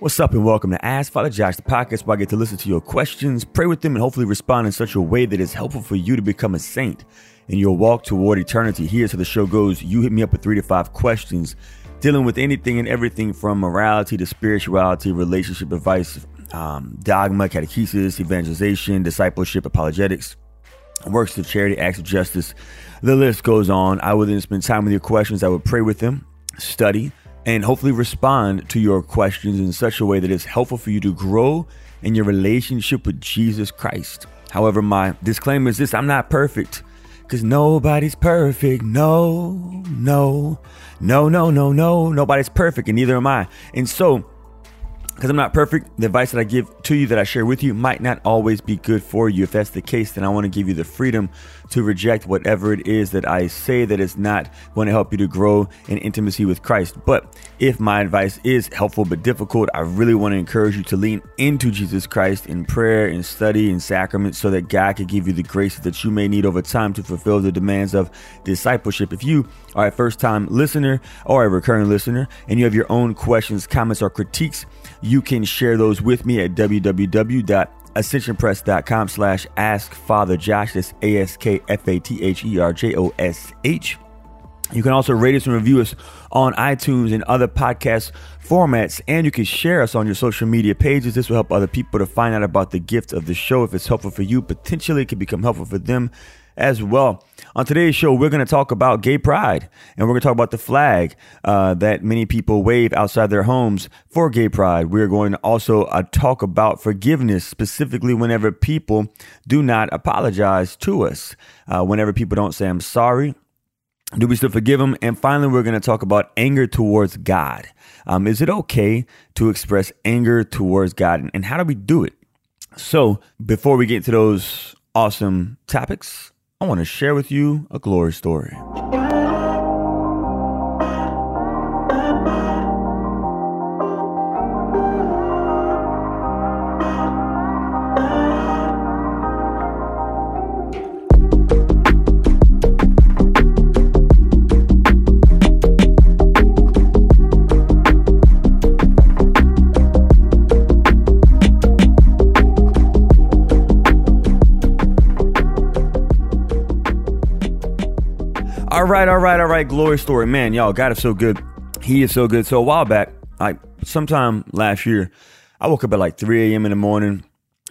What's up, and welcome to Ask Father Josh, the podcast where I get to listen to your questions, pray with them, and hopefully respond in such a way that is helpful for you to become a saint in your walk toward eternity. Here's how the show goes you hit me up with three to five questions dealing with anything and everything from morality to spirituality, relationship advice, um, dogma, catechesis, evangelization, discipleship, apologetics, works of charity, acts of justice. The list goes on. I would then spend time with your questions. I would pray with them, study, and hopefully respond to your questions in such a way that it's helpful for you to grow in your relationship with Jesus Christ. However, my disclaimer is this I'm not perfect because nobody's perfect. No, no, no, no, no, no. Nobody's perfect, and neither am I. And so, because I'm not perfect, the advice that I give to you, that I share with you, might not always be good for you. If that's the case, then I want to give you the freedom to reject whatever it is that I say that is not going to help you to grow in intimacy with Christ. But if my advice is helpful but difficult, I really want to encourage you to lean into Jesus Christ in prayer, and study, and sacrament, so that God can give you the grace that you may need over time to fulfill the demands of discipleship. If you are a first time listener or a recurring listener and you have your own questions, comments, or critiques, you can share those with me at www.ascensionpress.com slash ask father josh that's a-s-k-f-a-t-h-e-r-j-o-s-h you can also rate us and review us on iTunes and other podcast formats, and you can share us on your social media pages. This will help other people to find out about the gift of the show. If it's helpful for you, potentially it could become helpful for them as well. On today's show, we're going to talk about gay pride and we're going to talk about the flag uh, that many people wave outside their homes for gay pride. We're going to also uh, talk about forgiveness, specifically whenever people do not apologize to us, uh, whenever people don't say, I'm sorry. Do we still forgive them? And finally, we're going to talk about anger towards God. Um, is it okay to express anger towards God? And how do we do it? So, before we get into those awesome topics, I want to share with you a glory story. Right, all right, all right. Glory story, man. Y'all, God is so good. He is so good. So a while back, like sometime last year, I woke up at like 3 a.m. in the morning,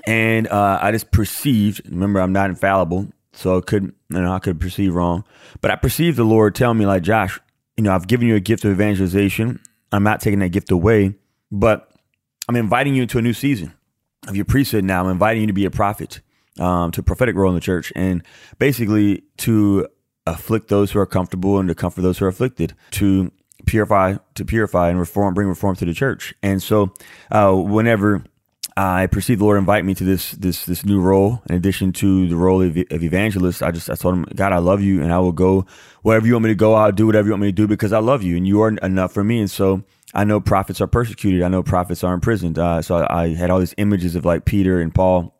and uh, I just perceived. Remember, I'm not infallible, so I could, you know, I could perceive wrong, but I perceived the Lord tell me, like, Josh, you know, I've given you a gift of evangelization. I'm not taking that gift away, but I'm inviting you into a new season of your priesthood. Now, I'm inviting you to be a prophet. Um, to prophetic role in the church and basically to afflict those who are comfortable and to comfort those who are afflicted, to purify, to purify and reform, bring reform to the church. And so, uh, whenever I perceived the Lord invite me to this this this new role, in addition to the role of, of evangelist, I just I told him, God, I love you, and I will go wherever you want me to go. I'll do whatever you want me to do because I love you, and you are enough for me. And so I know prophets are persecuted. I know prophets are imprisoned. Uh, so I, I had all these images of like Peter and Paul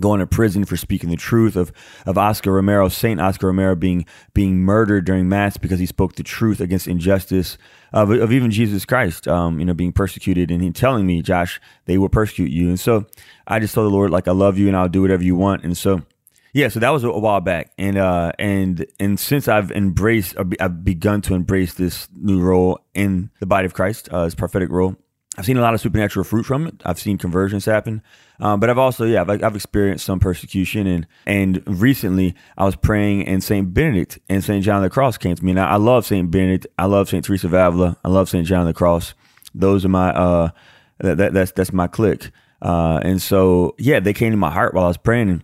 going to prison for speaking the truth of of Oscar Romero, Saint Oscar Romero being being murdered during mass because he spoke the truth against injustice of, of even Jesus Christ, um, you know, being persecuted and he telling me, Josh, they will persecute you. And so I just told the Lord, like, I love you and I'll do whatever you want. And so yeah, so that was a, while back, and uh, and and since I've embraced, I've begun to embrace this new role in the body of Christ, uh, this prophetic role. I've seen a lot of supernatural fruit from it. I've seen conversions happen, um, but I've also, yeah, I've, I've, experienced some persecution. And and recently, I was praying, and Saint Benedict and Saint John of the Cross came to me. And I, love Saint Benedict. I love Saint Teresa of Avila. I love Saint John of the Cross. Those are my uh, that, that that's that's my clique. Uh, and so, yeah, they came to my heart while I was praying.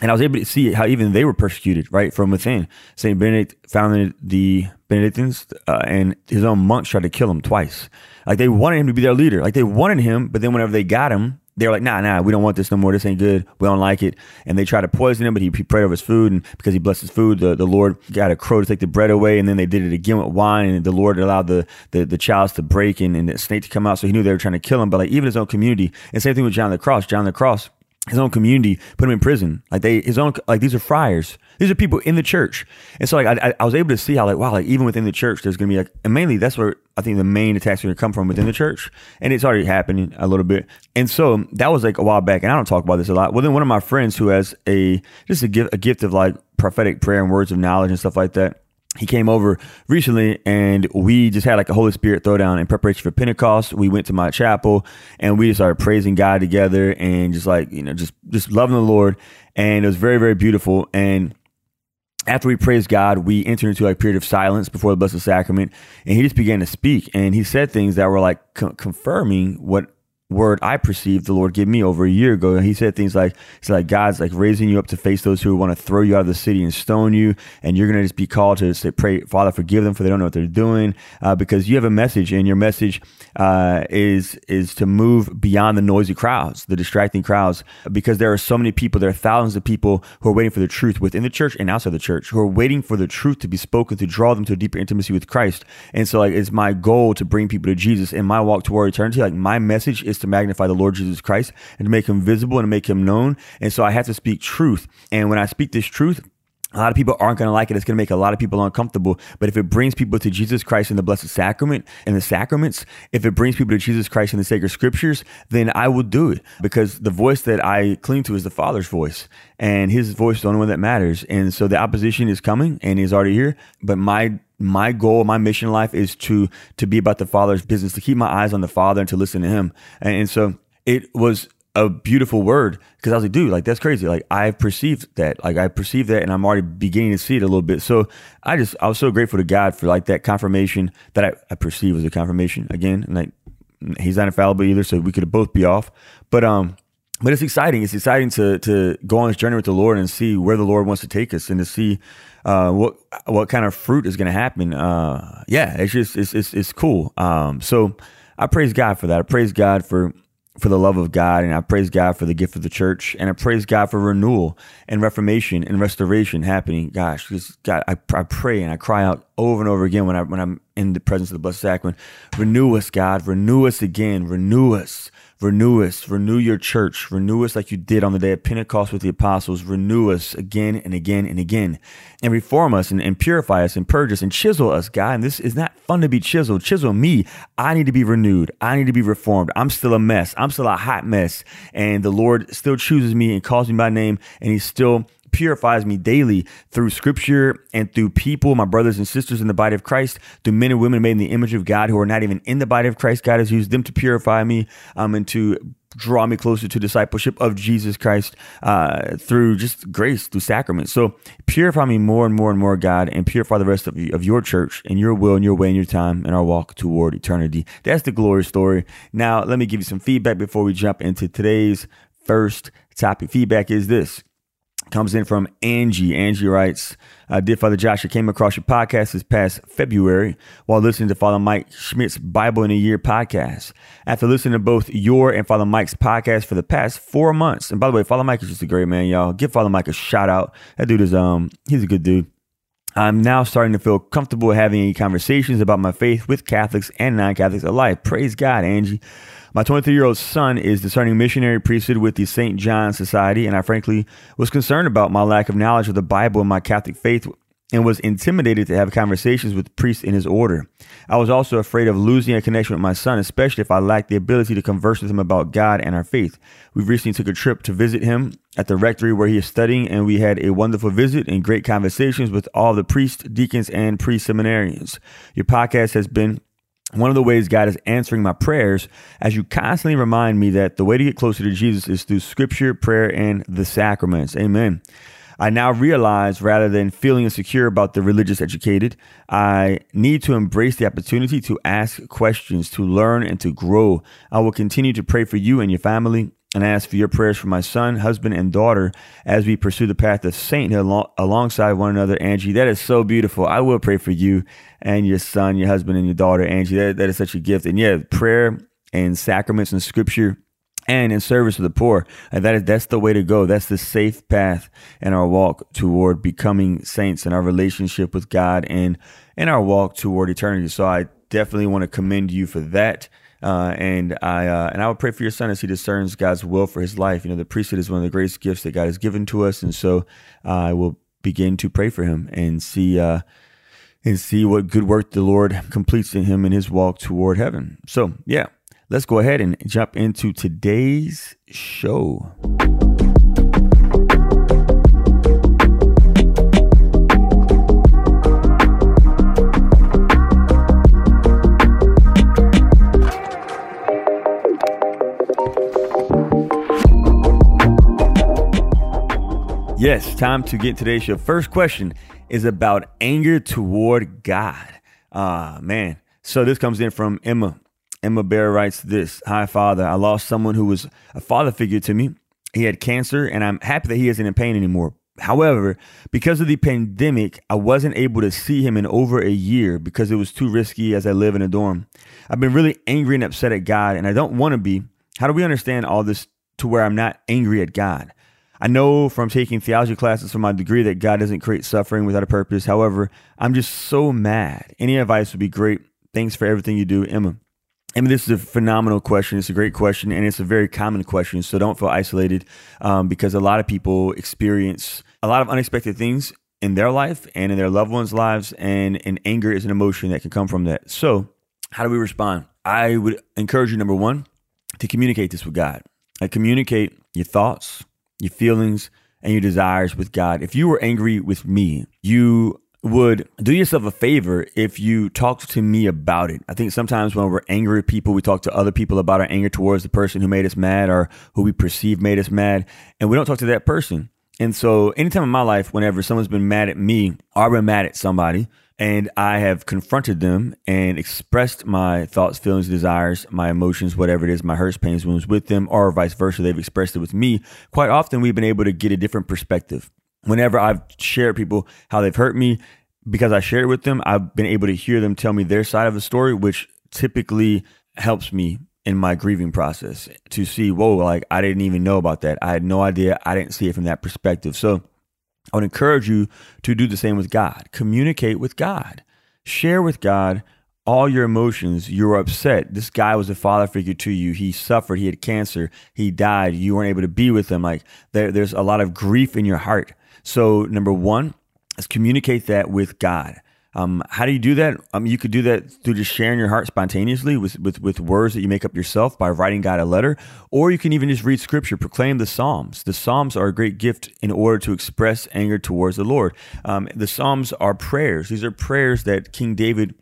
And, I was able to see how even they were persecuted, right, from within. Saint Benedict founded the Benedictines, uh, and his own monks tried to kill him twice. Like they wanted him to be their leader. Like they wanted him, but then whenever they got him, they were like, nah, nah, we don't want this no more. This ain't good. We don't like it. And they tried to poison him, but he, he prayed over his food. And because he blessed his food, the, the Lord got a crow to take the bread away. And then they did it again with wine. And the Lord allowed the, the, the chalice to break and, and the snake to come out. So he knew they were trying to kill him. But like even his own community, and same thing with John the Cross. John the Cross his own community put him in prison. Like they, his own, like these are friars. These are people in the church. And so like I, I was able to see how like wow like even within the church there's gonna be like and mainly that's where I think the main attacks are gonna come from within the church. And it's already happening a little bit. And so that was like a while back, and I don't talk about this a lot. Well, then one of my friends who has a just a gift a gift of like prophetic prayer and words of knowledge and stuff like that he came over recently and we just had like a Holy Spirit throwdown in preparation for Pentecost. We went to my chapel and we just started praising God together and just like, you know, just, just loving the Lord. And it was very, very beautiful. And after we praised God, we entered into a period of silence before the Blessed Sacrament, and he just began to speak. And he said things that were like co- confirming what word I perceived the Lord give me over a year ago. He said things like, "It's like God's like raising you up to face those who want to throw you out of the city and stone you, and you're gonna just be called to say, pray, Father, forgive them for they don't know what they're doing, uh, because you have a message, and your message uh, is is to move beyond the noisy crowds, the distracting crowds, because there are so many people, there are thousands of people who are waiting for the truth within the church and outside the church, who are waiting for the truth to be spoken to draw them to a deeper intimacy with Christ. And so, like, it's my goal to bring people to Jesus in my walk toward eternity. Like, my message is to magnify the Lord Jesus Christ and to make him visible and to make him known. And so I have to speak truth. And when I speak this truth, a lot of people aren't going to like it. It's going to make a lot of people uncomfortable. But if it brings people to Jesus Christ in the Blessed Sacrament and the sacraments, if it brings people to Jesus Christ in the sacred scriptures, then I will do it because the voice that I cling to is the Father's voice and his voice is the only one that matters. And so the opposition is coming and is already here. But my my goal, my mission in life is to to be about the Father's business, to keep my eyes on the Father and to listen to Him. And, and so it was a beautiful word because I was like, dude, like that's crazy. Like I perceived that, like I perceived that, and I'm already beginning to see it a little bit. So I just I was so grateful to God for like that confirmation that I, I perceive as a confirmation again. And like He's not infallible either, so we could both be off. But um, but it's exciting. It's exciting to to go on this journey with the Lord and see where the Lord wants to take us, and to see uh, what what kind of fruit is going to happen. Uh, yeah, it's just it's it's, it's cool. Um, so I praise God for that. I praise God for for the love of God, and I praise God for the gift of the church, and I praise God for renewal and reformation and restoration happening. Gosh, just God, I, I pray and I cry out over and over again when I when I'm in the presence of the Blessed Sacrament. Renew us, God. Renew us again. Renew us. Renew us, renew your church, renew us like you did on the day of Pentecost with the apostles, renew us again and again and again, and reform us and, and purify us and purge us and chisel us, God. And this is not fun to be chiseled. Chisel me. I need to be renewed. I need to be reformed. I'm still a mess. I'm still a hot mess. And the Lord still chooses me and calls me by name, and He's still purifies me daily through scripture and through people, my brothers and sisters in the body of Christ, through men and women made in the image of God who are not even in the body of Christ. God has used them to purify me um, and to draw me closer to discipleship of Jesus Christ uh, through just grace, through sacraments. So purify me more and more and more, God, and purify the rest of, you, of your church and your will and your way and your time and our walk toward eternity. That's the glory story. Now, let me give you some feedback before we jump into today's first topic. Feedback is this comes in from Angie. Angie writes, uh, Dear Father Josh, I came across your podcast this past February while listening to Father Mike Schmitz's Bible in a Year podcast. After listening to both your and Father Mike's podcast for the past four months, and by the way, Father Mike is just a great man, y'all. Give Father Mike a shout out. That dude is, um, he's a good dude. I'm now starting to feel comfortable having conversations about my faith with Catholics and non Catholics alike. Praise God, Angie. My 23 year old son is discerning missionary priesthood with the St. John Society, and I frankly was concerned about my lack of knowledge of the Bible and my Catholic faith and was intimidated to have conversations with priests in his order. I was also afraid of losing a connection with my son, especially if I lacked the ability to converse with him about God and our faith. We recently took a trip to visit him at the rectory where he is studying, and we had a wonderful visit and great conversations with all the priests, deacons, and pre seminarians. Your podcast has been one of the ways God is answering my prayers as you constantly remind me that the way to get closer to Jesus is through scripture, prayer, and the sacraments. Amen. I now realize rather than feeling insecure about the religious educated, I need to embrace the opportunity to ask questions, to learn, and to grow. I will continue to pray for you and your family and I ask for your prayers for my son, husband, and daughter as we pursue the path of sainthood alongside one another. Angie, that is so beautiful. I will pray for you and your son, your husband, and your daughter, Angie. That, that is such a gift. And yeah, prayer and sacraments and scripture and in service to the poor. And that is that's the way to go. That's the safe path in our walk toward becoming saints in our relationship with God and in our walk toward eternity. So I definitely want to commend you for that. Uh, and I uh, and I would pray for your son as he discerns God's will for his life. You know, the priesthood is one of the greatest gifts that God has given to us, and so uh, I will begin to pray for him and see uh, and see what good work the Lord completes in him in his walk toward heaven. So, yeah, let's go ahead and jump into today's show. Yes, time to get today's show. First question is about anger toward God. Ah, man. So this comes in from Emma. Emma Bear writes this Hi, Father. I lost someone who was a father figure to me. He had cancer, and I'm happy that he isn't in pain anymore. However, because of the pandemic, I wasn't able to see him in over a year because it was too risky as I live in a dorm. I've been really angry and upset at God, and I don't want to be. How do we understand all this to where I'm not angry at God? I know from taking theology classes for my degree that God doesn't create suffering without a purpose. However, I'm just so mad. Any advice would be great. Thanks for everything you do, Emma. Emma, this is a phenomenal question. It's a great question, and it's a very common question. So don't feel isolated um, because a lot of people experience a lot of unexpected things in their life and in their loved ones' lives, and, and anger is an emotion that can come from that. So, how do we respond? I would encourage you, number one, to communicate this with God. Communicate your thoughts, your feelings, and your desires with God. If you were angry with me, you would do yourself a favor if you talked to me about it. I think sometimes when we're angry at people, we talk to other people about our anger towards the person who made us mad or who we perceive made us mad, and we don't talk to that person. And so, anytime in my life, whenever someone's been mad at me or I've been mad at somebody, and I have confronted them and expressed my thoughts, feelings, desires, my emotions, whatever it is, my hurts, pains, wounds with them, or vice versa. They've expressed it with me. Quite often, we've been able to get a different perspective. Whenever I've shared people how they've hurt me, because I shared it with them, I've been able to hear them tell me their side of the story, which typically helps me in my grieving process to see, whoa, like I didn't even know about that. I had no idea. I didn't see it from that perspective. So, I would encourage you to do the same with God. Communicate with God. Share with God all your emotions. You were upset. This guy was a father figure to you. He suffered. He had cancer. He died. You weren't able to be with him. Like there, there's a lot of grief in your heart. So number one is communicate that with God. Um, how do you do that? Um, you could do that through just sharing your heart spontaneously with, with, with words that you make up yourself by writing God a letter, or you can even just read scripture, proclaim the Psalms. The Psalms are a great gift in order to express anger towards the Lord. Um, the Psalms are prayers. These are prayers that King David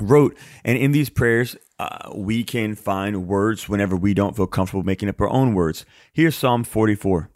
wrote. And in these prayers, uh, we can find words whenever we don't feel comfortable making up our own words. Here's Psalm 44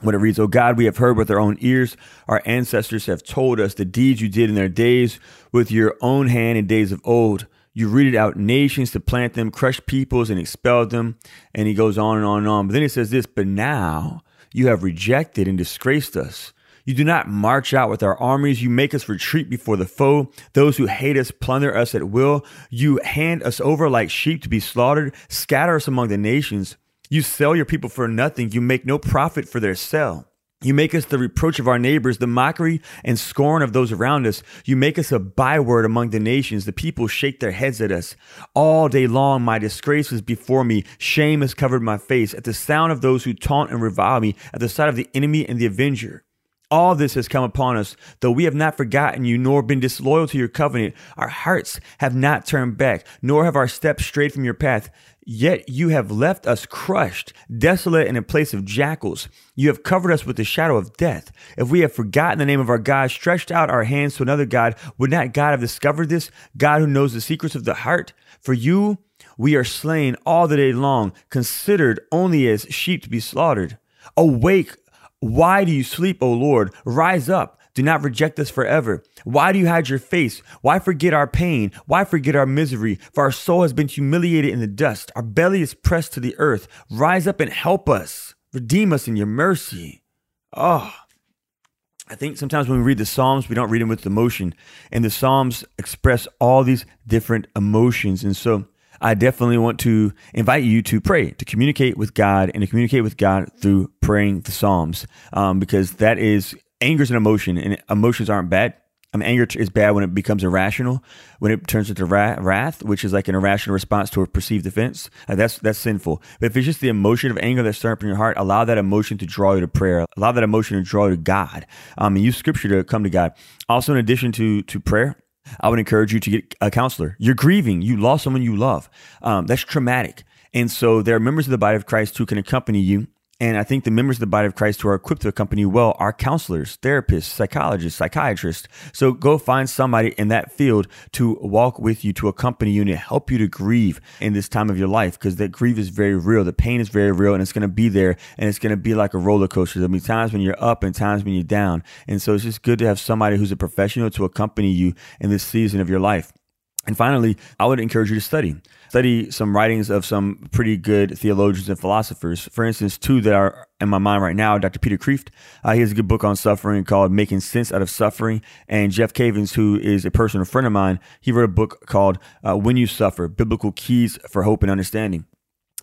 when it reads, Oh God, we have heard with our own ears. Our ancestors have told us the deeds you did in their days with your own hand in days of old. You rooted out nations to plant them, crushed peoples and expelled them. And he goes on and on and on. But then he says this, but now you have rejected and disgraced us. You do not march out with our armies. You make us retreat before the foe. Those who hate us plunder us at will. You hand us over like sheep to be slaughtered, scatter us among the nations. You sell your people for nothing. You make no profit for their sale. You make us the reproach of our neighbors, the mockery and scorn of those around us. You make us a byword among the nations. The people shake their heads at us. All day long, my disgrace is before me. Shame has covered my face. At the sound of those who taunt and revile me, at the sight of the enemy and the avenger. All this has come upon us, though we have not forgotten you, nor been disloyal to your covenant. Our hearts have not turned back, nor have our steps strayed from your path. Yet you have left us crushed, desolate, and in place of jackals. You have covered us with the shadow of death. If we have forgotten the name of our God, stretched out our hands to another God, would not God have discovered this? God who knows the secrets of the heart? For you, we are slain all the day long, considered only as sheep to be slaughtered. Awake, why do you sleep, O Lord? Rise up. Do not reject us forever. Why do you hide your face? Why forget our pain? Why forget our misery? For our soul has been humiliated in the dust. Our belly is pressed to the earth. Rise up and help us. Redeem us in your mercy. Oh, I think sometimes when we read the Psalms, we don't read them with emotion. And the Psalms express all these different emotions. And so I definitely want to invite you to pray, to communicate with God, and to communicate with God through praying the Psalms, um, because that is anger is an emotion, and emotions aren't bad. I mean, anger is bad when it becomes irrational, when it turns into wrath, which is like an irrational response to a perceived offense. Uh, that's that's sinful. But if it's just the emotion of anger that's stirring up in your heart, allow that emotion to draw you to prayer. Allow that emotion to draw you to God. Um, and use Scripture to come to God. Also, in addition to to prayer, I would encourage you to get a counselor. You're grieving. You lost someone you love. Um, that's traumatic. And so there are members of the body of Christ who can accompany you and I think the members of the body of Christ who are equipped to accompany you well are counselors, therapists, psychologists, psychiatrists. So go find somebody in that field to walk with you, to accompany you, and help you to grieve in this time of your life because that grief is very real. The pain is very real and it's going to be there and it's going to be like a roller coaster. There'll be times when you're up and times when you're down. And so it's just good to have somebody who's a professional to accompany you in this season of your life. And finally, I would encourage you to study. Study some writings of some pretty good theologians and philosophers. For instance, two that are in my mind right now, Dr. Peter Kreeft. Uh, he has a good book on suffering called Making Sense Out of Suffering. And Jeff Cavins, who is a personal friend of mine, he wrote a book called uh, When You Suffer, Biblical Keys for Hope and Understanding.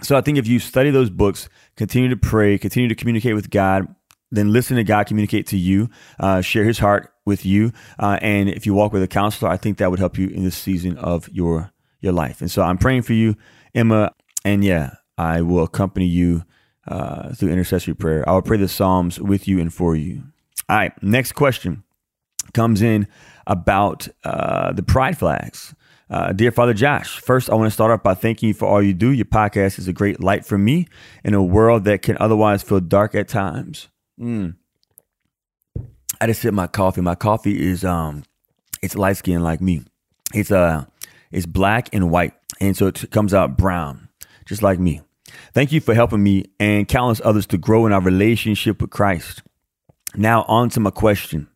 So I think if you study those books, continue to pray, continue to communicate with God, then listen to God communicate to you, uh, share his heart with you. Uh, and if you walk with a counselor, I think that would help you in this season of your, your life. And so I'm praying for you, Emma. And yeah, I will accompany you uh, through intercessory prayer. I will pray the Psalms with you and for you. All right, next question comes in about uh, the pride flags. Uh, dear Father Josh, first I want to start off by thanking you for all you do. Your podcast is a great light for me in a world that can otherwise feel dark at times. Mm. I just sip my coffee. My coffee is um, it's light skin like me. It's uh, it's black and white, and so it comes out brown, just like me. Thank you for helping me and countless others to grow in our relationship with Christ. Now on to my question.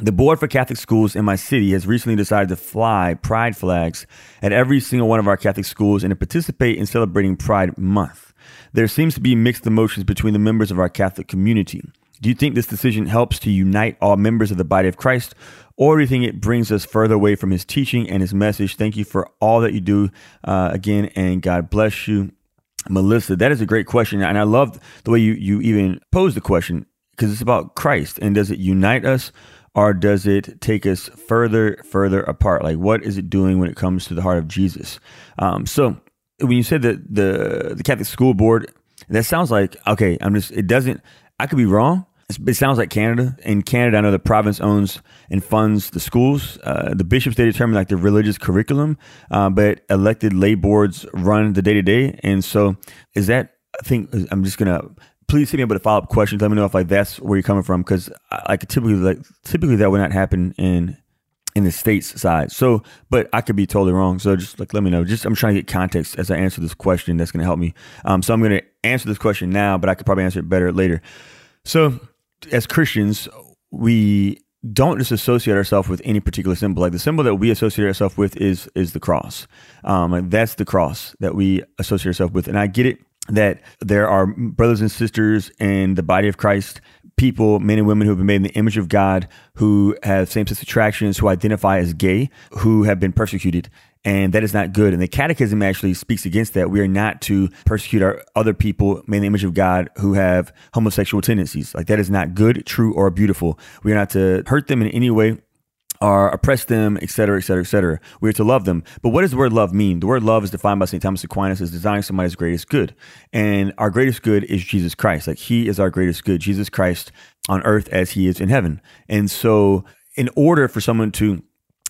The board for Catholic schools in my city has recently decided to fly pride flags at every single one of our Catholic schools and to participate in celebrating Pride Month. There seems to be mixed emotions between the members of our Catholic community. Do you think this decision helps to unite all members of the body of Christ, or do you think it brings us further away from his teaching and his message? Thank you for all that you do uh, again, and God bless you. Melissa, that is a great question. And I love the way you, you even pose the question because it's about Christ. And does it unite us or does it take us further, further apart? Like, what is it doing when it comes to the heart of Jesus? Um, so, when you said that the the Catholic School Board, that sounds like okay. I'm just it doesn't. I could be wrong. It sounds like Canada. In Canada, I know the province owns and funds the schools. Uh, the bishops they determine like the religious curriculum, uh, but elected lay boards run the day to day. And so, is that? I think I'm just gonna please hit me up with a follow up question. Let me know if like that's where you're coming from because like typically like typically that would not happen in in the states side. So, but I could be totally wrong. So just like let me know. Just I'm trying to get context as I answer this question. That's going to help me. Um, so I'm going to answer this question now, but I could probably answer it better later. So, as Christians, we don't just associate ourselves with any particular symbol. Like the symbol that we associate ourselves with is is the cross. Um, like that's the cross that we associate ourselves with. And I get it that there are brothers and sisters in the body of Christ people, men and women who have been made in the image of God, who have same sex attractions, who identify as gay, who have been persecuted. And that is not good. And the catechism actually speaks against that. We are not to persecute our other people made in the image of God who have homosexual tendencies. Like that is not good, true, or beautiful. We are not to hurt them in any way or oppress them, et cetera, et cetera, et cetera. We are to love them. But what does the word love mean? The word love is defined by St. Thomas Aquinas as desiring somebody's greatest good. And our greatest good is Jesus Christ. Like he is our greatest good, Jesus Christ on earth as he is in heaven. And so in order for someone to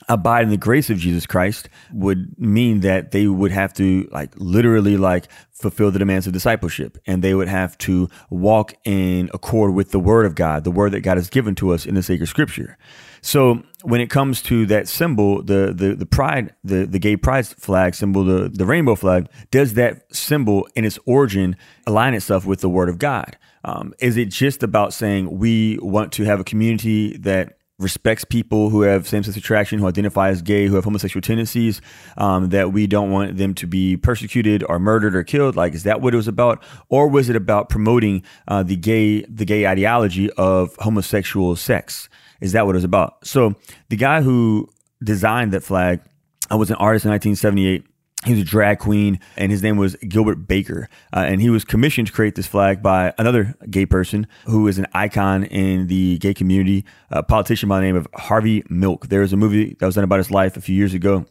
abide in the grace of Jesus Christ would mean that they would have to like literally like fulfill the demands of discipleship and they would have to walk in accord with the word of God, the word that God has given to us in the sacred scripture. So when it comes to that symbol, the the the pride, the the gay pride flag symbol, the the rainbow flag, does that symbol in its origin align itself with the word of God? Um, is it just about saying we want to have a community that respects people who have same-sex attraction, who identify as gay, who have homosexual tendencies, um, that we don't want them to be persecuted or murdered or killed. Like, is that what it was about, or was it about promoting uh, the gay the gay ideology of homosexual sex? Is that what it was about? So the guy who designed that flag uh, was an artist in 1978 he was a drag queen, and his name was Gilbert Baker. Uh, and he was commissioned to create this flag by another gay person who is an icon in the gay community, a politician by the name of Harvey Milk. There was a movie that was done about his life a few years ago.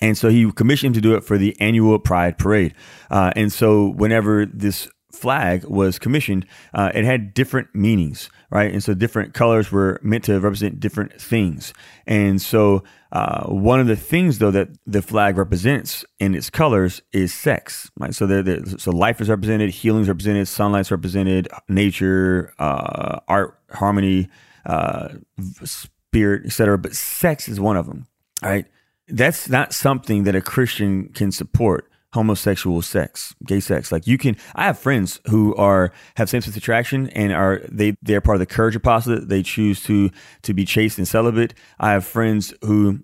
And so he commissioned him to do it for the annual Pride Parade. Uh, and so whenever this flag was commissioned, uh, it had different meanings, right? And so different colors were meant to represent different things. And so uh, one of the things, though, that the flag represents in its colors is sex, right? So there, so life is represented, healing is represented, sunlight's represented, nature, uh, art, harmony, uh, spirit, etc. But sex is one of them, right? That's not something that a Christian can support homosexual sex, gay sex. Like you can, I have friends who are have same sex attraction and are they they're part of the courage apostolate. They choose to to be chaste and celibate. I have friends who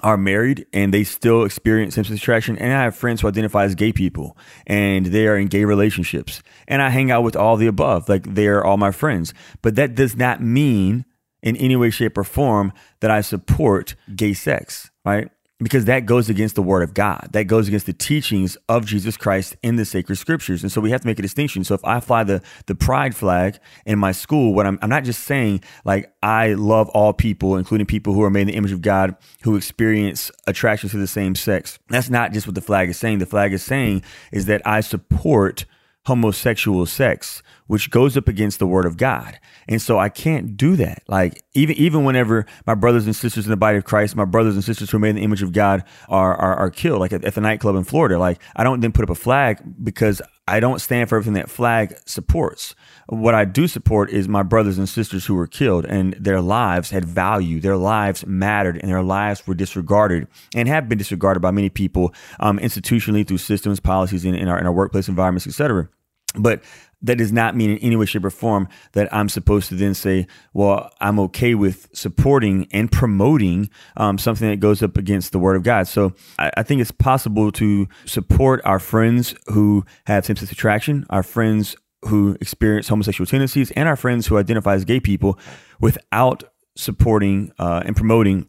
are married and they still experience same sex attraction. And I have friends who identify as gay people and they are in gay relationships. And I hang out with all the above. Like they are all my friends. But that does not mean in any way, shape, or form that I support gay sex, right? Because that goes against the word of God. That goes against the teachings of Jesus Christ in the sacred scriptures. And so we have to make a distinction. So if I fly the, the pride flag in my school, what I'm, I'm not just saying like I love all people, including people who are made in the image of God, who experience attraction to the same sex. That's not just what the flag is saying. The flag is saying is that I support homosexual sex, which goes up against the word of God. And so I can't do that. Like even even whenever my brothers and sisters in the body of Christ, my brothers and sisters who are made in the image of God are are, are killed, like at, at the nightclub in Florida. Like I don't then put up a flag because I don't stand for everything that flag supports. What I do support is my brothers and sisters who were killed and their lives had value. Their lives mattered and their lives were disregarded and have been disregarded by many people um, institutionally through systems, policies in, in, our, in our workplace environments, etc. But that does not mean in any way, shape, or form that I'm supposed to then say, well, I'm okay with supporting and promoting um, something that goes up against the word of God. So I, I think it's possible to support our friends who have same sex attraction, our friends who experience homosexual tendencies, and our friends who identify as gay people without supporting uh, and promoting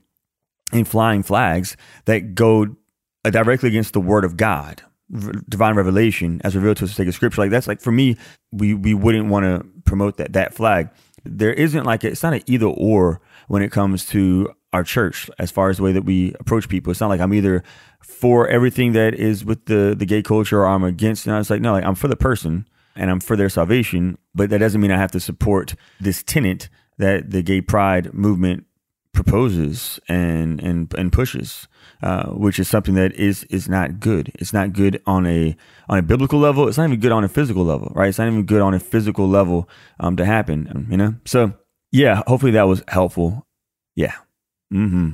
and flying flags that go directly against the word of God divine revelation as revealed to us in sacred scripture. Like that's like for me, we we wouldn't want to promote that that flag. There isn't like a, it's not an either or when it comes to our church as far as the way that we approach people. It's not like I'm either for everything that is with the the gay culture or I'm against. And I was like, no, like I'm for the person and I'm for their salvation, but that doesn't mean I have to support this tenant that the gay pride movement proposes and and and pushes, uh, which is something that is is not good. It's not good on a on a biblical level. It's not even good on a physical level, right? It's not even good on a physical level um, to happen. You know. So yeah, hopefully that was helpful. Yeah. Mm-hmm.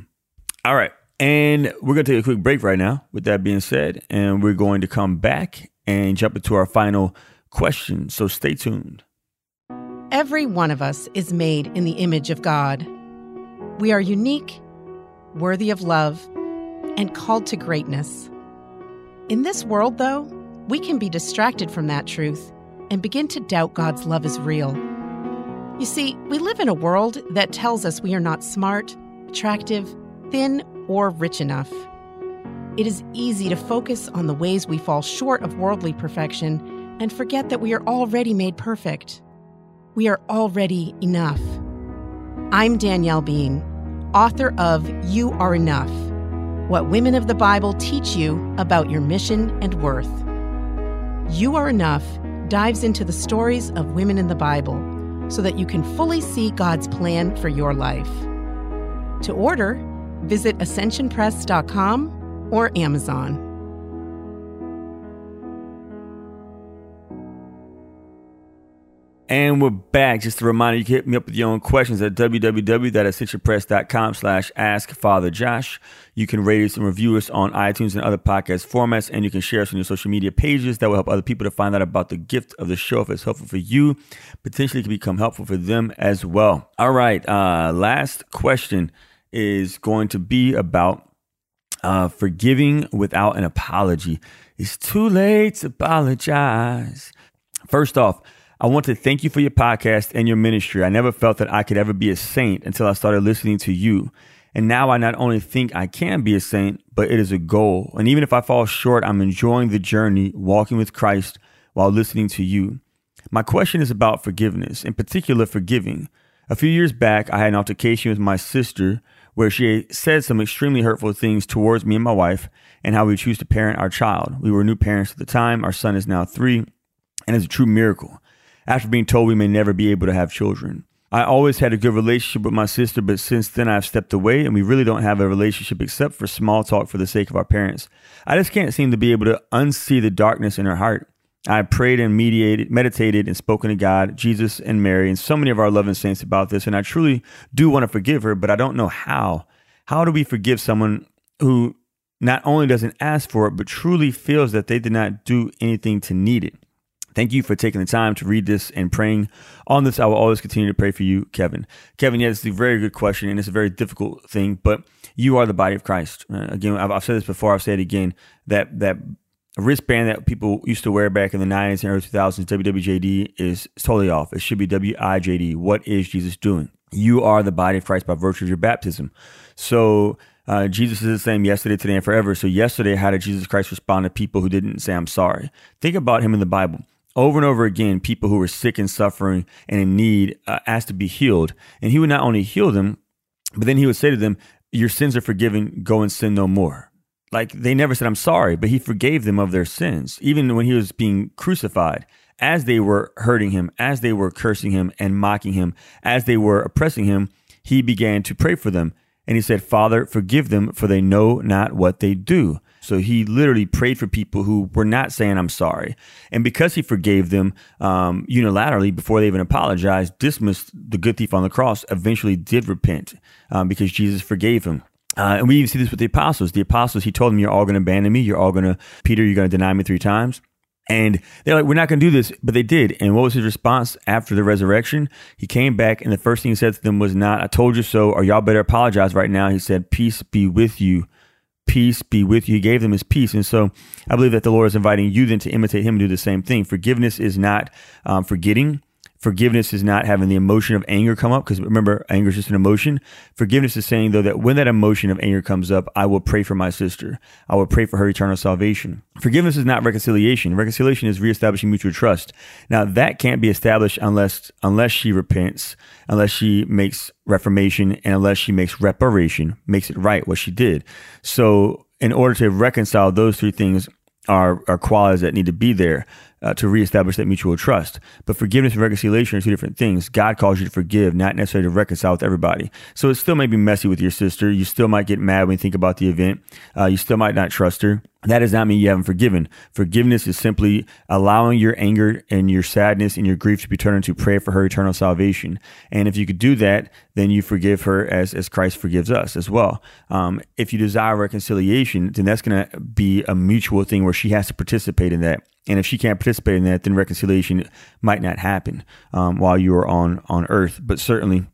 All right, and we're gonna take a quick break right now. With that being said, and we're going to come back and jump into our final question. So stay tuned. Every one of us is made in the image of God. We are unique, worthy of love, and called to greatness. In this world, though, we can be distracted from that truth and begin to doubt God's love is real. You see, we live in a world that tells us we are not smart, attractive, thin, or rich enough. It is easy to focus on the ways we fall short of worldly perfection and forget that we are already made perfect. We are already enough. I'm Danielle Bean, author of You Are Enough What Women of the Bible Teach You About Your Mission and Worth. You Are Enough dives into the stories of women in the Bible so that you can fully see God's plan for your life. To order, visit ascensionpress.com or Amazon. And we're back. Just a reminder, you can hit me up with your own questions at www.ascensionpress.com slash ask Father Josh. You can rate us and review us on iTunes and other podcast formats, and you can share us on your social media pages. That will help other people to find out about the gift of the show. If it's helpful for you, potentially can become helpful for them as well. All right. Uh, last question is going to be about uh, forgiving without an apology. It's too late to apologize. First off, I want to thank you for your podcast and your ministry. I never felt that I could ever be a saint until I started listening to you. And now I not only think I can be a saint, but it is a goal. And even if I fall short, I'm enjoying the journey, walking with Christ while listening to you. My question is about forgiveness, in particular, forgiving. A few years back, I had an altercation with my sister where she said some extremely hurtful things towards me and my wife and how we choose to parent our child. We were new parents at the time. Our son is now three, and it's a true miracle. After being told we may never be able to have children. I always had a good relationship with my sister, but since then I've stepped away and we really don't have a relationship except for small talk for the sake of our parents. I just can't seem to be able to unsee the darkness in her heart. I prayed and mediated, meditated and spoken to God, Jesus and Mary, and so many of our loving saints about this. And I truly do want to forgive her, but I don't know how. How do we forgive someone who not only doesn't ask for it, but truly feels that they did not do anything to need it? Thank you for taking the time to read this and praying on this. I will always continue to pray for you, Kevin. Kevin, yeah, it's a very good question and it's a very difficult thing, but you are the body of Christ. Uh, again, I've, I've, said this before. I'll say it again. That that wristband that people used to wear back in the 90s and early 2000s, WWJD, is totally off. It should be WIJD. What is Jesus doing? You are the body of Christ by virtue of your baptism. So uh, Jesus is the same yesterday, today, and forever. So yesterday, how did Jesus Christ respond to people who didn't say, I'm sorry? Think about him in the Bible over and over again, people who were sick and suffering and in need uh, asked to be healed. And he would not only heal them, but then he would say to them, Your sins are forgiven, go and sin no more. Like they never said, I'm sorry, but he forgave them of their sins, even when he was being crucified. As they were hurting him, as they were cursing him and mocking him, as they were oppressing him, he began to pray for them. And he said, Father, forgive them, for they know not what they do. So he literally prayed for people who were not saying, I'm sorry. And because he forgave them um, unilaterally before they even apologized, Dismas, the good thief on the cross, eventually did repent um, because Jesus forgave him. Uh, and we even see this with the apostles. The apostles, he told them, You're all going to abandon me. You're all going to, Peter, you're going to deny me three times. And they're like, We're not going to do this. But they did. And what was his response after the resurrection? He came back, and the first thing he said to them was not, I told you so, or y'all better apologize right now. He said, Peace be with you peace be with you. He gave them his peace. And so I believe that the Lord is inviting you then to imitate him and do the same thing. Forgiveness is not um, forgetting. Forgiveness is not having the emotion of anger come up because remember, anger is just an emotion. Forgiveness is saying though that when that emotion of anger comes up, I will pray for my sister. I will pray for her eternal salvation. Forgiveness is not reconciliation. Reconciliation is reestablishing mutual trust. Now that can't be established unless unless she repents, unless she makes reformation, and unless she makes reparation, makes it right what she did. So in order to reconcile those three things are, are qualities that need to be there uh, to reestablish that mutual trust. But forgiveness and reconciliation are two different things. God calls you to forgive, not necessarily to reconcile with everybody. So it still may be messy with your sister. You still might get mad when you think about the event. Uh, you still might not trust her. That does not mean you haven't forgiven. Forgiveness is simply allowing your anger and your sadness and your grief to be turned into prayer for her eternal salvation. And if you could do that, then you forgive her as, as Christ forgives us as well. Um, if you desire reconciliation, then that's going to be a mutual thing where she has to participate in that. And if she can't participate in that, then reconciliation might not happen um, while you are on on earth. But certainly,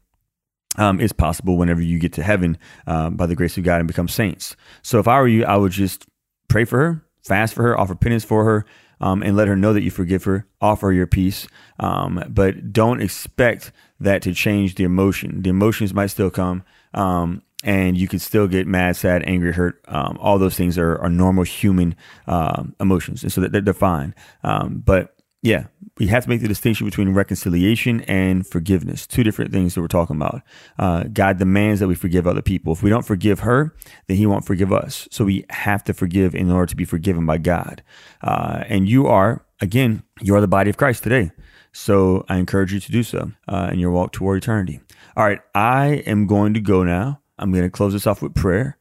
um, is possible whenever you get to heaven um, by the grace of God and become saints. So if I were you, I would just pray for her, fast for her, offer penance for her, um, and let her know that you forgive her. Offer her your peace, um, but don't expect that to change the emotion. The emotions might still come, um, and you can still get mad, sad, angry, hurt. Um, all those things are, are normal human uh, emotions, and so they're, they're fine. Um, but yeah, we have to make the distinction between reconciliation and forgiveness. Two different things that we're talking about. Uh, God demands that we forgive other people. If we don't forgive her, then He won't forgive us. So we have to forgive in order to be forgiven by God. Uh, and you are, again, you are the body of Christ today. So I encourage you to do so uh, in your walk toward eternity. All right, I am going to go now. I'm going to close this off with prayer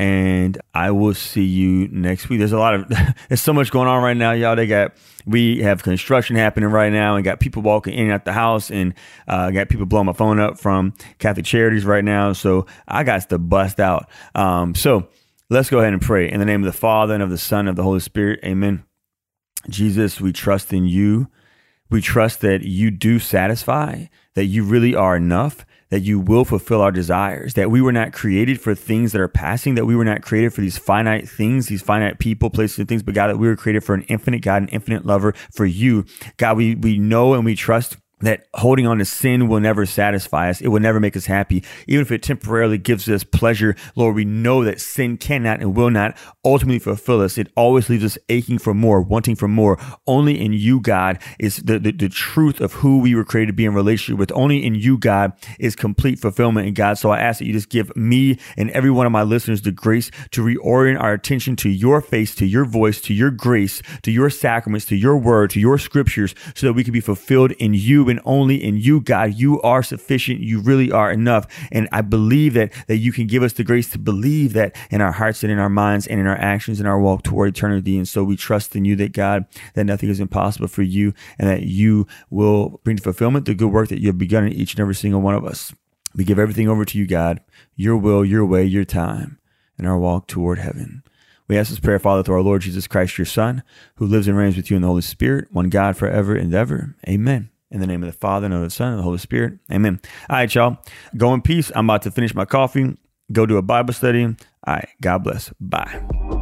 and I will see you next week. There's a lot of there's so much going on right now, y'all. They got we have construction happening right now, and got people walking in and out the house, and uh, got people blowing my phone up from Catholic Charities right now. So I got to bust out. Um, so let's go ahead and pray in the name of the Father and of the Son and of the Holy Spirit. Amen. Jesus, we trust in you. We trust that you do satisfy, that you really are enough, that you will fulfill our desires, that we were not created for things that are passing, that we were not created for these finite things, these finite people, places, and things, but God, that we were created for an infinite God, an infinite lover for you. God, we, we know and we trust that holding on to sin will never satisfy us. It will never make us happy. Even if it temporarily gives us pleasure, Lord, we know that sin cannot and will not ultimately fulfill us. It always leaves us aching for more, wanting for more. Only in you, God, is the, the, the truth of who we were created to be in relationship with. Only in you, God, is complete fulfillment in God. So I ask that you just give me and every one of my listeners the grace to reorient our attention to your face, to your voice, to your grace, to your sacraments, to your word, to your scriptures, so that we can be fulfilled in you and only in you, God. You are sufficient. You really are enough. And I believe that, that you can give us the grace to believe that in our hearts and in our minds and in our actions and our walk toward eternity. And so we trust in you that God, that nothing is impossible for you and that you will bring to fulfillment the good work that you have begun in each and every single one of us. We give everything over to you, God, your will, your way, your time, and our walk toward heaven. We ask this prayer, Father, through our Lord Jesus Christ, your Son, who lives and reigns with you in the Holy Spirit, one God forever and ever. Amen. In the name of the Father, and of the Son, and the Holy Spirit. Amen. All right, y'all. Go in peace. I'm about to finish my coffee, go do a Bible study. All right. God bless. Bye.